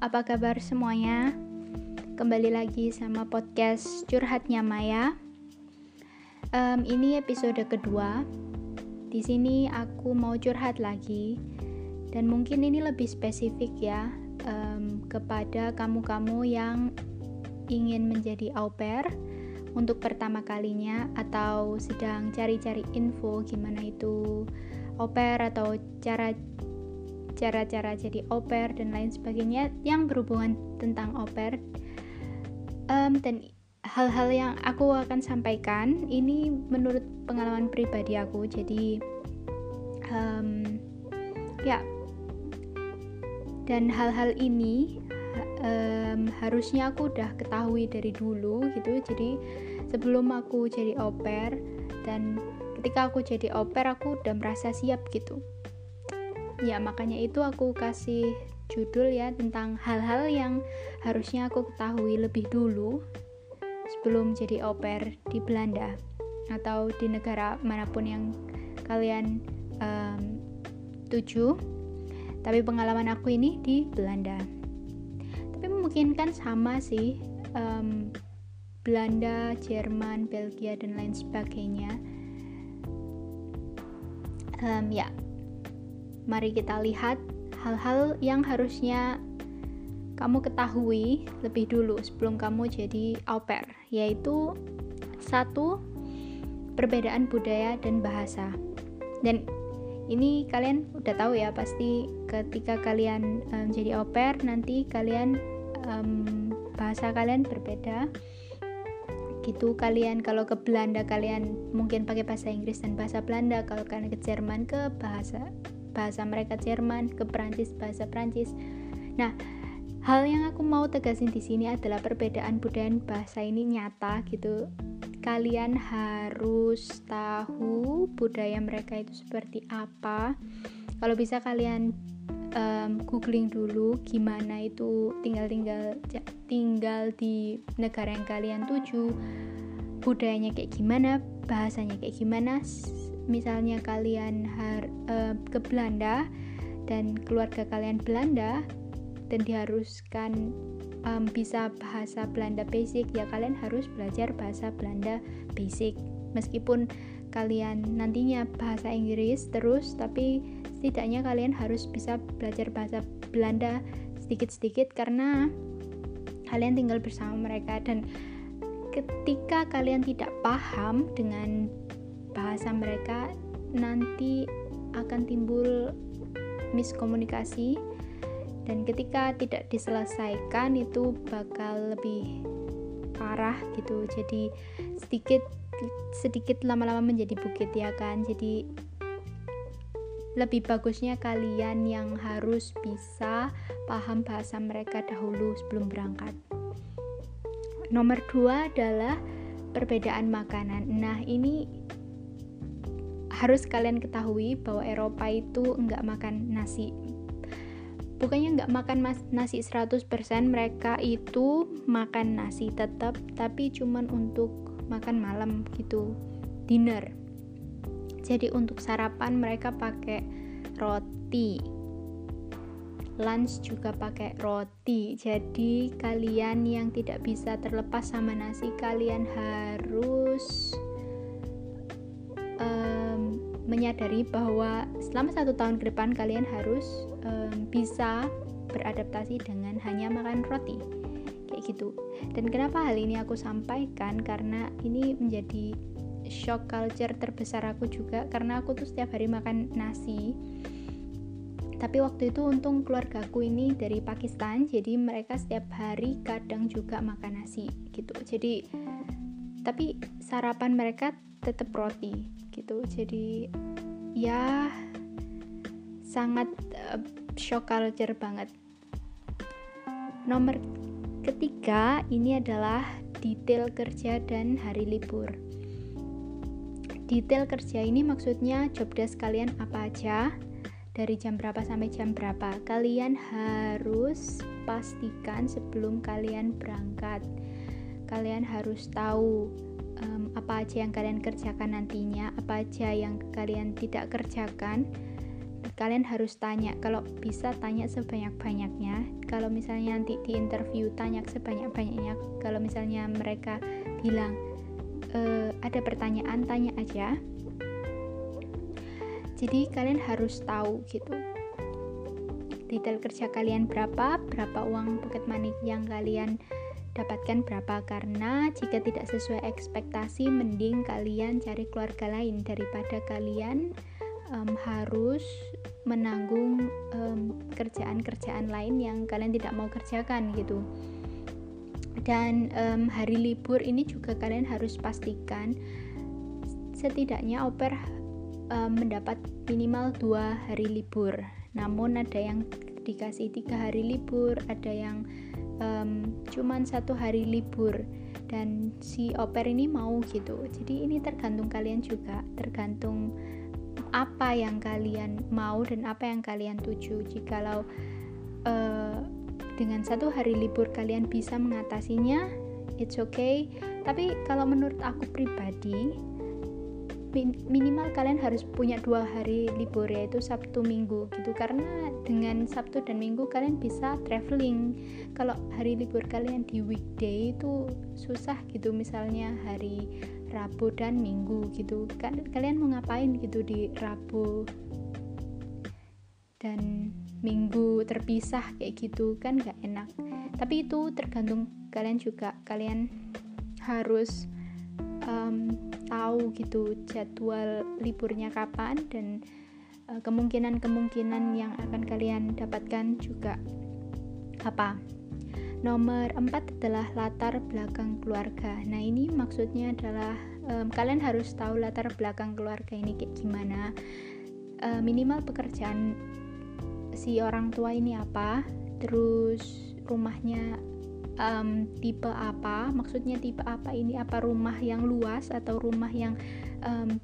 apa kabar semuanya? Kembali lagi sama podcast Curhatnya Maya. Um, ini episode kedua. Di sini aku mau curhat lagi, dan mungkin ini lebih spesifik ya um, kepada kamu-kamu yang ingin menjadi au pair untuk pertama kalinya atau sedang cari-cari info gimana itu au pair atau cara cara-cara jadi pair dan lain sebagainya yang berhubungan tentang pair. Um, dan hal-hal yang aku akan sampaikan ini menurut pengalaman pribadi aku. Jadi um, ya. Dan hal-hal ini um, harusnya aku udah ketahui dari dulu gitu. Jadi sebelum aku jadi pair dan ketika aku jadi pair aku udah merasa siap gitu ya makanya itu aku kasih judul ya tentang hal-hal yang harusnya aku ketahui lebih dulu sebelum jadi pair di Belanda atau di negara mana pun yang kalian um, tuju. Tapi pengalaman aku ini di Belanda. Tapi mungkin kan sama sih um, Belanda, Jerman, Belgia dan lain sebagainya. Um, ya mari kita lihat hal-hal yang harusnya kamu ketahui lebih dulu sebelum kamu jadi au pair, yaitu satu perbedaan budaya dan bahasa. Dan ini kalian udah tahu ya pasti ketika kalian um, jadi au pair nanti kalian um, bahasa kalian berbeda gitu kalian kalau ke Belanda kalian mungkin pakai bahasa Inggris dan bahasa Belanda kalau kalian ke Jerman ke bahasa bahasa mereka Jerman, ke Prancis bahasa Prancis. Nah, hal yang aku mau tegasin di sini adalah perbedaan budaya bahasa ini nyata gitu. Kalian harus tahu budaya mereka itu seperti apa. Kalau bisa kalian um, googling dulu gimana itu tinggal-tinggal tinggal di negara yang kalian tuju budayanya kayak gimana bahasanya kayak gimana misalnya kalian har, uh, ke Belanda dan keluarga kalian Belanda dan diharuskan um, bisa bahasa Belanda basic ya kalian harus belajar bahasa Belanda basic. Meskipun kalian nantinya bahasa Inggris terus tapi setidaknya kalian harus bisa belajar bahasa Belanda sedikit-sedikit karena kalian tinggal bersama mereka. Dan ketika kalian tidak paham dengan bahasa mereka nanti akan timbul miskomunikasi. Dan ketika tidak diselesaikan itu bakal lebih parah gitu. Jadi sedikit sedikit lama-lama menjadi bukit ya kan? Jadi lebih bagusnya kalian yang harus bisa paham bahasa mereka dahulu sebelum berangkat. Nomor dua adalah perbedaan makanan. Nah ini harus kalian ketahui bahwa Eropa itu nggak makan nasi. Bukannya nggak makan mas nasi 100% mereka itu makan nasi tetap tapi cuman untuk makan malam gitu dinner. Jadi untuk sarapan mereka pakai roti. Lunch juga pakai roti. Jadi kalian yang tidak bisa terlepas sama nasi kalian harus menyadari bahwa selama satu tahun ke depan kalian harus um, bisa beradaptasi dengan hanya makan roti. Kayak gitu. Dan kenapa hal ini aku sampaikan? Karena ini menjadi shock culture terbesar aku juga. Karena aku tuh setiap hari makan nasi. Tapi waktu itu untung keluargaku ini dari Pakistan jadi mereka setiap hari kadang juga makan nasi gitu. Jadi tapi sarapan mereka tetap roti gitu. Jadi ya sangat uh, shock culture banget. Nomor ketiga ini adalah detail kerja dan hari libur. Detail kerja ini maksudnya job desk kalian apa aja dari jam berapa sampai jam berapa. Kalian harus pastikan sebelum kalian berangkat kalian harus tahu apa aja yang kalian kerjakan nantinya, apa aja yang kalian tidak kerjakan, kalian harus tanya. Kalau bisa tanya sebanyak-banyaknya. Kalau misalnya nanti di interview tanya sebanyak-banyaknya. Kalau misalnya mereka bilang e, ada pertanyaan tanya aja. Jadi kalian harus tahu gitu detail kerja kalian berapa berapa uang pocket money yang kalian dapatkan berapa? Karena jika tidak sesuai ekspektasi mending kalian cari keluarga lain. Daripada kalian um, harus menanggung kerjaan-kerjaan um, lain yang kalian tidak mau kerjakan gitu. Dan um, hari libur ini juga kalian harus pastikan setidaknya oper um, mendapat minimal dua hari libur. Namun ada yang dikasih tiga hari libur ada yang um, cuman satu hari libur. Dan si oper ini mau gitu. Jadi ini tergantung kalian juga. Tergantung apa yang kalian mau dan apa yang kalian tuju. Jikalau uh, dengan satu hari libur kalian bisa mengatasinya it's okay. Tapi kalau menurut aku pribadi minimal kalian harus punya dua hari libur yaitu Sabtu Minggu gitu. Karena dengan Sabtu dan Minggu kalian bisa traveling. Kalau hari libur kalian di weekday itu susah gitu misalnya hari Rabu dan Minggu gitu. Kan kalian mau ngapain gitu di Rabu dan Minggu terpisah kayak gitu kan gak enak. Tapi itu tergantung kalian juga. Kalian harus um, tahu gitu jadwal liburnya kapan dan uh, kemungkinan-kemungkinan yang akan kalian dapatkan juga apa. Nomor 4 adalah latar belakang keluarga. Nah, ini maksudnya adalah um, kalian harus tahu latar belakang keluarga ini kayak gimana. Uh, minimal pekerjaan si orang tua ini apa, terus rumahnya um, tipe apa maksudnya tipe apa ini? Apa rumah yang luas atau rumah yang um,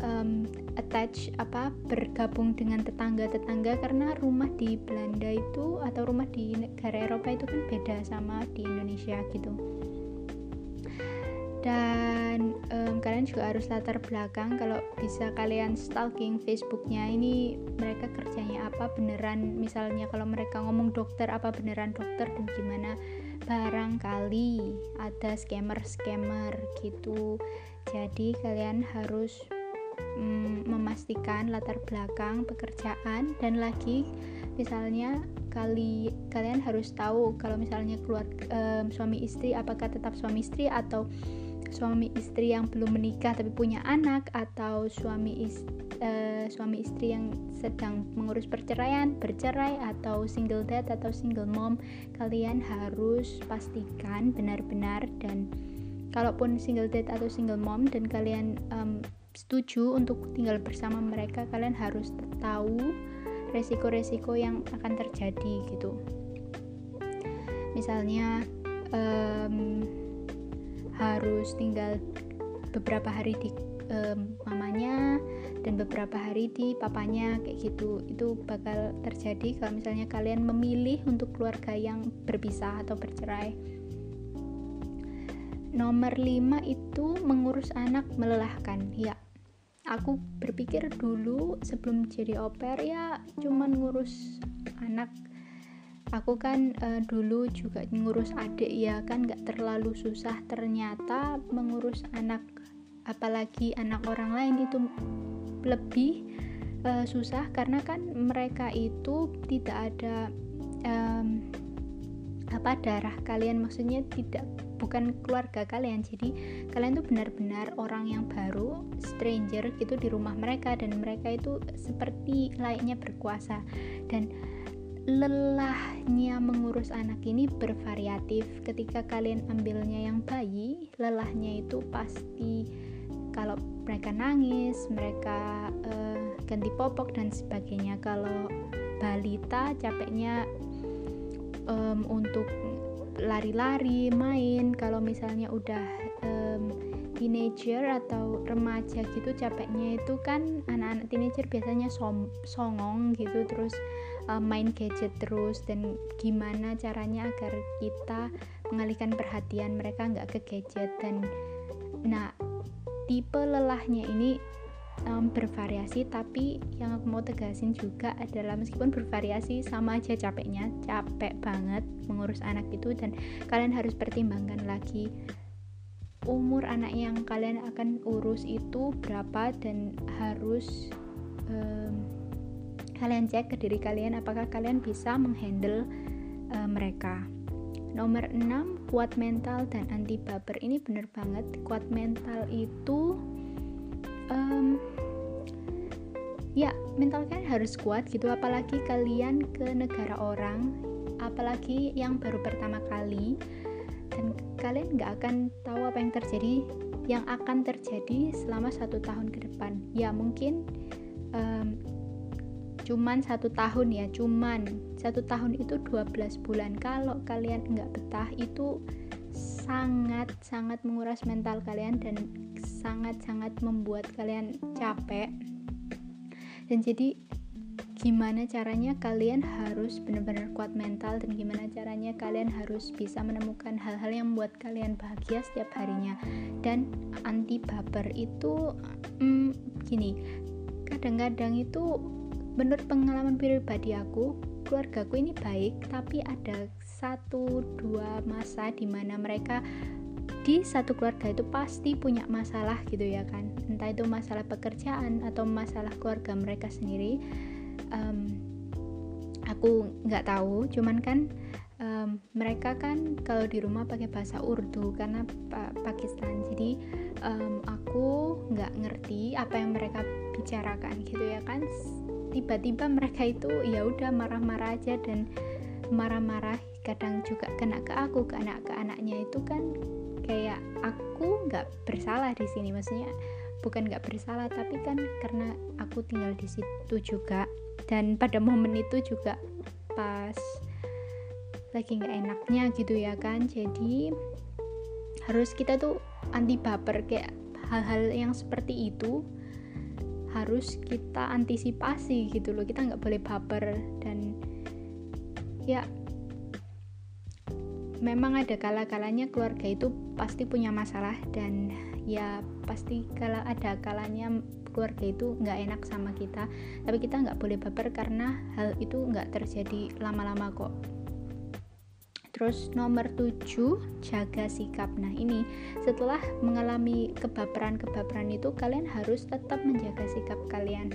um, attach apa bergabung dengan tetangga-tetangga? Karena rumah di Belanda itu atau rumah di negara Eropa itu kan beda sama di Indonesia gitu dan um, kalian juga harus latar belakang kalau bisa kalian stalking Facebooknya. Ini mereka kerjanya apa beneran? Misalnya kalau mereka ngomong dokter apa beneran dokter dan gimana? Barangkali ada scammer-scammer gitu. Jadi kalian harus mm, memastikan latar belakang pekerjaan dan lagi misalnya kali kalian harus tahu kalau misalnya keluar um, suami istri apakah tetap suami istri atau suami istri yang belum menikah tapi punya anak atau suami istri, uh, suami istri yang sedang mengurus perceraian, bercerai atau single dad atau single mom, kalian harus pastikan benar-benar dan kalaupun single dad atau single mom dan kalian um, setuju untuk tinggal bersama mereka, kalian harus tahu resiko-resiko yang akan terjadi gitu. Misalnya um, harus tinggal beberapa hari di um, mamanya dan beberapa hari di papanya kayak gitu. Itu bakal terjadi kalau misalnya kalian memilih untuk keluarga yang berpisah atau bercerai. Nomor 5 itu mengurus anak melelahkan. Ya aku berpikir dulu sebelum jadi oper ya cuman ngurus anak aku kan uh, dulu juga ngurus adik ya kan gak terlalu susah ternyata mengurus anak apalagi anak orang lain itu lebih uh, susah karena kan mereka itu tidak ada um, apa darah kalian. Maksudnya tidak bukan keluarga kalian. Jadi kalian tuh benar-benar orang yang baru stranger gitu di rumah mereka dan mereka itu seperti layaknya berkuasa. Dan lelahnya mengurus anak ini bervariatif. Ketika kalian ambilnya yang bayi, lelahnya itu pasti kalau mereka nangis, mereka uh, ganti popok dan sebagainya. Kalau balita capeknya um, untuk lari-lari, main. Kalau misalnya udah um, teenager atau remaja gitu capeknya itu kan anak-anak teenager biasanya som songong gitu terus uh, main gadget terus dan gimana caranya agar kita mengalihkan perhatian mereka nggak ke gadget. Dan nah tipe lelahnya ini um, bervariasi tapi yang aku mau tegasin juga adalah meskipun bervariasi sama aja capeknya capek banget mengurus anak itu dan kalian harus pertimbangkan lagi umur anak yang kalian akan urus itu berapa dan harus um, kalian cek ke diri kalian apakah kalian bisa menghandle uh, mereka. Nomor 6 kuat mental dan anti baper. Ini bener banget kuat mental itu um, ya mental kalian harus kuat gitu. Apalagi kalian ke negara orang apalagi yang baru pertama kali dan kalian nggak akan tahu apa yang terjadi yang akan terjadi selama satu tahun ke depan. Ya mungkin um, cuman satu tahun ya cuman satu tahun itu 12 bulan. Kalau kalian nggak betah itu sangat sangat menguras mental kalian dan sangat-sangat membuat kalian capek. Dan jadi gimana caranya kalian harus benar-benar kuat mental dan gimana caranya kalian harus bisa menemukan hal-hal yang membuat kalian bahagia setiap harinya. Dan anti baper itu hmm, gini kadang-kadang itu menurut pengalaman pribadi aku keluargaku ini baik tapi ada satu dua masa di mana mereka di satu keluarga itu pasti punya masalah gitu ya kan. Entah itu masalah pekerjaan atau masalah keluarga mereka sendiri um, aku nggak tahu. Cuman kan um, mereka kan kalau di rumah pakai bahasa Urdu karena pa Pakistan. Jadi um, aku nggak ngerti apa yang mereka bicarakan gitu ya kan tiba-tiba mereka itu ya udah marah-marah aja dan marah-marah. Kadang juga kena ke aku ke anak ke anaknya itu kan kayak aku nggak bersalah di sini. Maksudnya bukan nggak bersalah tapi kan karena aku tinggal di situ juga. Dan pada momen itu juga pas lagi nggak enaknya gitu ya kan. Jadi harus kita tuh anti baper kayak hal-hal yang seperti itu harus kita antisipasi gitu loh. Kita nggak boleh baper dan ya memang ada kala-kalanya keluarga itu pasti punya masalah dan ya pasti kalau ada kalanya keluarga itu nggak enak sama kita. Tapi kita nggak boleh baper karena hal itu nggak terjadi lama-lama kok Terus nomor 7, jaga sikap. Nah, ini setelah mengalami kebaperan-kebaperan itu kalian harus tetap menjaga sikap kalian.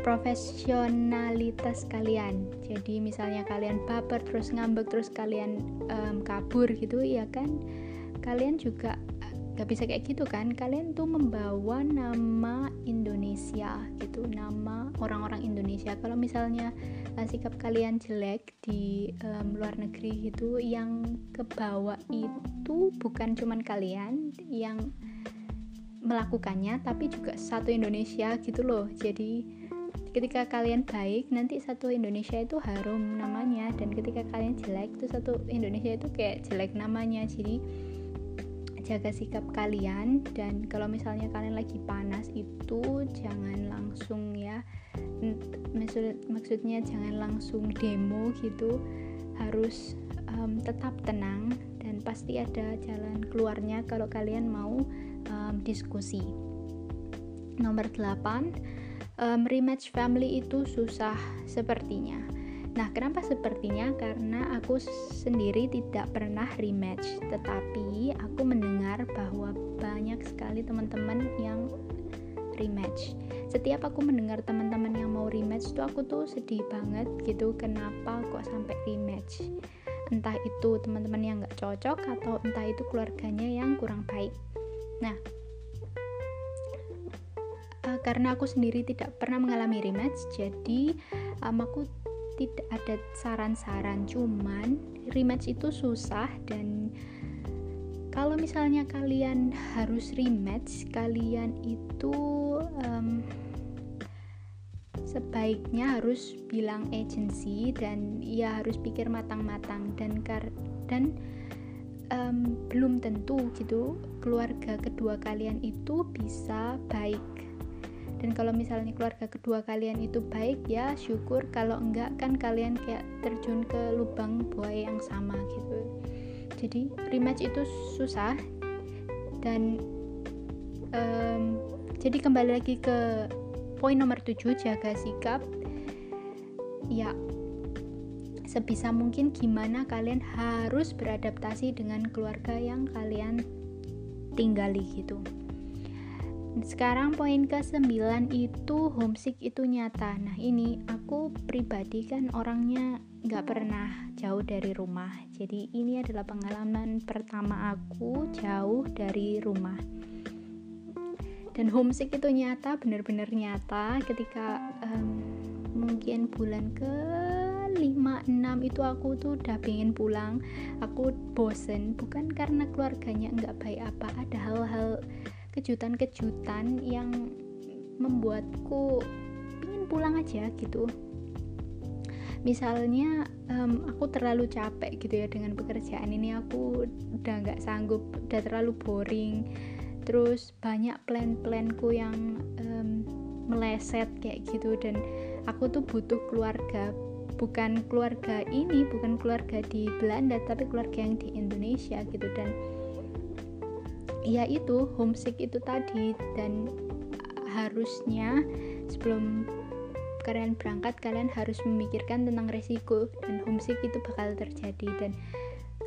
Profesionalitas kalian. Jadi misalnya kalian baper terus ngambek terus kalian um, kabur gitu ya kan? Kalian juga gak bisa kayak gitu kan? Kalian tuh membawa nama Indonesia gitu nama orang-orang Indonesia. Kalau misalnya uh, sikap kalian jelek di um, luar negeri gitu yang kebawa itu bukan cuman kalian yang melakukannya tapi juga satu Indonesia gitu loh. Jadi ketika kalian baik nanti satu Indonesia itu harum namanya. Dan ketika kalian jelek itu satu Indonesia itu kayak jelek namanya. Jadi jaga sikap kalian. Dan kalau misalnya kalian lagi panas itu jangan langsung ya maksud maksudnya jangan langsung demo gitu harus um, tetap tenang dan pasti ada jalan keluarnya kalau kalian mau um, diskusi nomor 8 um, rematch family itu susah sepertinya. Nah, kenapa sepertinya? Karena aku sendiri tidak pernah rematch, tetapi aku mendengar bahwa banyak sekali teman-teman yang rematch. Setiap aku mendengar teman-teman yang mau rematch tuh aku tuh sedih banget gitu. Kenapa kok sampai rematch? Entah itu teman-teman yang nggak cocok atau entah itu keluarganya yang kurang baik. Nah, uh, karena aku sendiri tidak pernah mengalami rematch jadi um, aku tidak ada saran-saran cuman rematch itu susah dan kalau misalnya kalian harus rematch kalian itu um, sebaiknya harus bilang agency dan ya harus pikir matang-matang dan dan um, belum tentu gitu keluarga kedua kalian itu bisa baik. Dan kalau misalnya keluarga kedua kalian itu baik ya syukur. Kalau enggak kan kalian kayak terjun ke lubang buaya yang sama gitu jadi rematch itu susah. Dan um, jadi kembali lagi ke poin nomor 7 jaga sikap. Ya sebisa mungkin gimana kalian harus beradaptasi dengan keluarga yang kalian tinggali gitu sekarang poin ke-9 itu homesick itu nyata. Nah ini aku pribadi kan orangnya nggak pernah jauh dari rumah. Jadi ini adalah pengalaman pertama aku jauh dari rumah. Dan homesick itu nyata benar-benar nyata ketika um, mungkin bulan ke 5 6 itu aku tuh udah pengen pulang. Aku bosen bukan karena keluarganya nggak baik apa ada hal-hal kejutan-kejutan yang membuatku ingin pulang aja gitu. Misalnya um, aku terlalu capek gitu ya dengan pekerjaan ini aku udah nggak sanggup udah terlalu boring. Terus banyak plan-planku yang um, meleset kayak gitu dan aku tuh butuh keluarga bukan keluarga ini bukan keluarga di Belanda tapi keluarga yang di Indonesia gitu dan ya itu homesick itu tadi. Dan harusnya sebelum kalian berangkat kalian harus memikirkan tentang resiko. Dan homesick itu bakal terjadi. Dan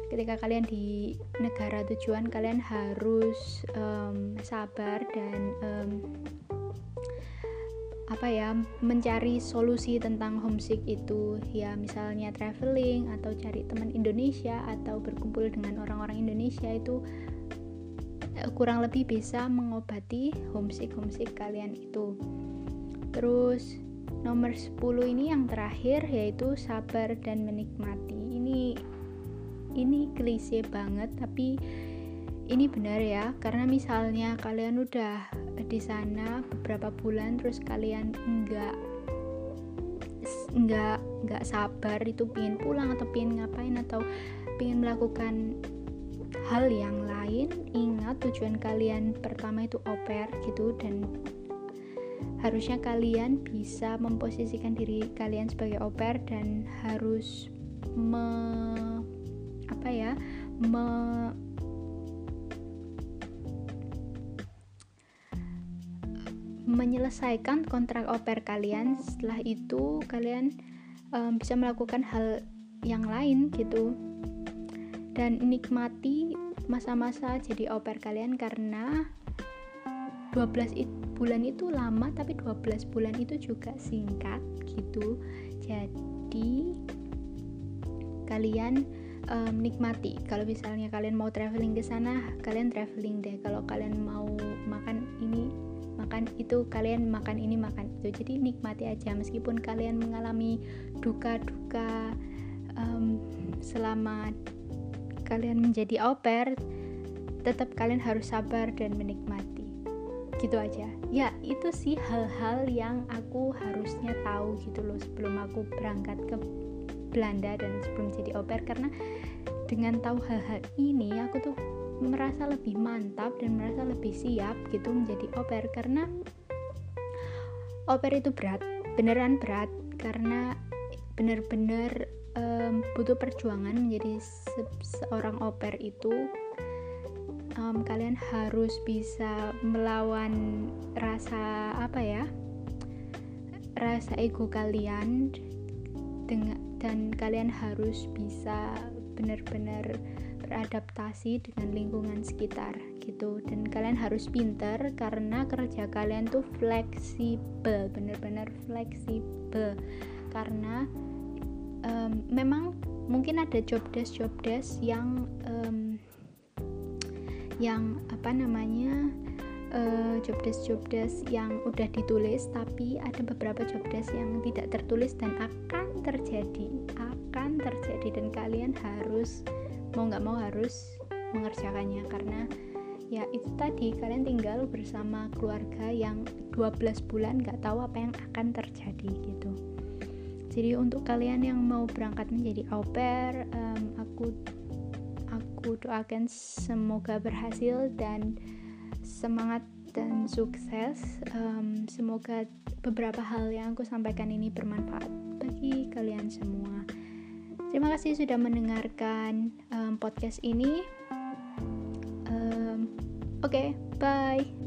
ketika kalian di negara tujuan kalian harus um, sabar dan um, apa ya mencari solusi tentang homesick itu. Ya misalnya traveling atau cari teman Indonesia atau berkumpul dengan orang-orang Indonesia itu kurang lebih bisa mengobati homesick homesick kalian itu. Terus nomor 10 ini yang terakhir yaitu sabar dan menikmati. Ini ini klise banget tapi ini benar ya karena misalnya kalian udah di sana beberapa bulan terus kalian enggak enggak enggak sabar itu pingin pulang atau pingin ngapain atau pingin melakukan hal yang lain ingat tujuan kalian pertama itu oper gitu dan harusnya kalian bisa memposisikan diri kalian sebagai oper dan harus me, apa ya me, menyelesaikan kontrak oper kalian. Setelah itu kalian um, bisa melakukan hal yang lain gitu dan nikmati masa-masa jadi au pair kalian karena 12 it, bulan itu lama tapi 12 bulan itu juga singkat gitu. Jadi kalian um, nikmati. Kalau misalnya kalian mau traveling ke sana kalian traveling deh. Kalau kalian mau makan ini makan itu kalian makan ini makan itu. Jadi nikmati aja. Meskipun kalian mengalami duka-duka um, selama kalian menjadi au pair tetap kalian harus sabar dan menikmati. Gitu aja. Ya itu sih hal-hal yang aku harusnya tahu gitu loh sebelum aku berangkat ke Belanda dan sebelum jadi au pair. Karena dengan tahu hal-hal ini aku tuh merasa lebih mantap dan merasa lebih siap gitu menjadi au pair. Karena au pair itu berat beneran berat. Karena bener-bener um, butuh perjuangan menjadi se seorang oper itu um, kalian harus bisa melawan rasa apa ya rasa ego kalian dengan dan kalian harus bisa benar-benar beradaptasi dengan lingkungan sekitar gitu. Dan kalian harus pinter karena kerja kalian tuh fleksibel benar-benar fleksibel. Karena um, memang mungkin ada job desk job desk yang um, yang apa namanya uh, job desk job desk yang udah ditulis tapi ada beberapa job desk yang tidak tertulis dan akan terjadi akan terjadi. Dan kalian harus mau nggak mau harus mengerjakannya. Karena ya itu tadi kalian tinggal bersama keluarga yang 12 bulan nggak tahu apa yang akan terjadi gitu jadi untuk kalian yang mau berangkat menjadi au pair um, aku aku doakan semoga berhasil dan semangat dan sukses. Um, semoga beberapa hal yang aku sampaikan ini bermanfaat bagi kalian semua. Terima kasih sudah mendengarkan um, podcast ini. Um, oke okay, bye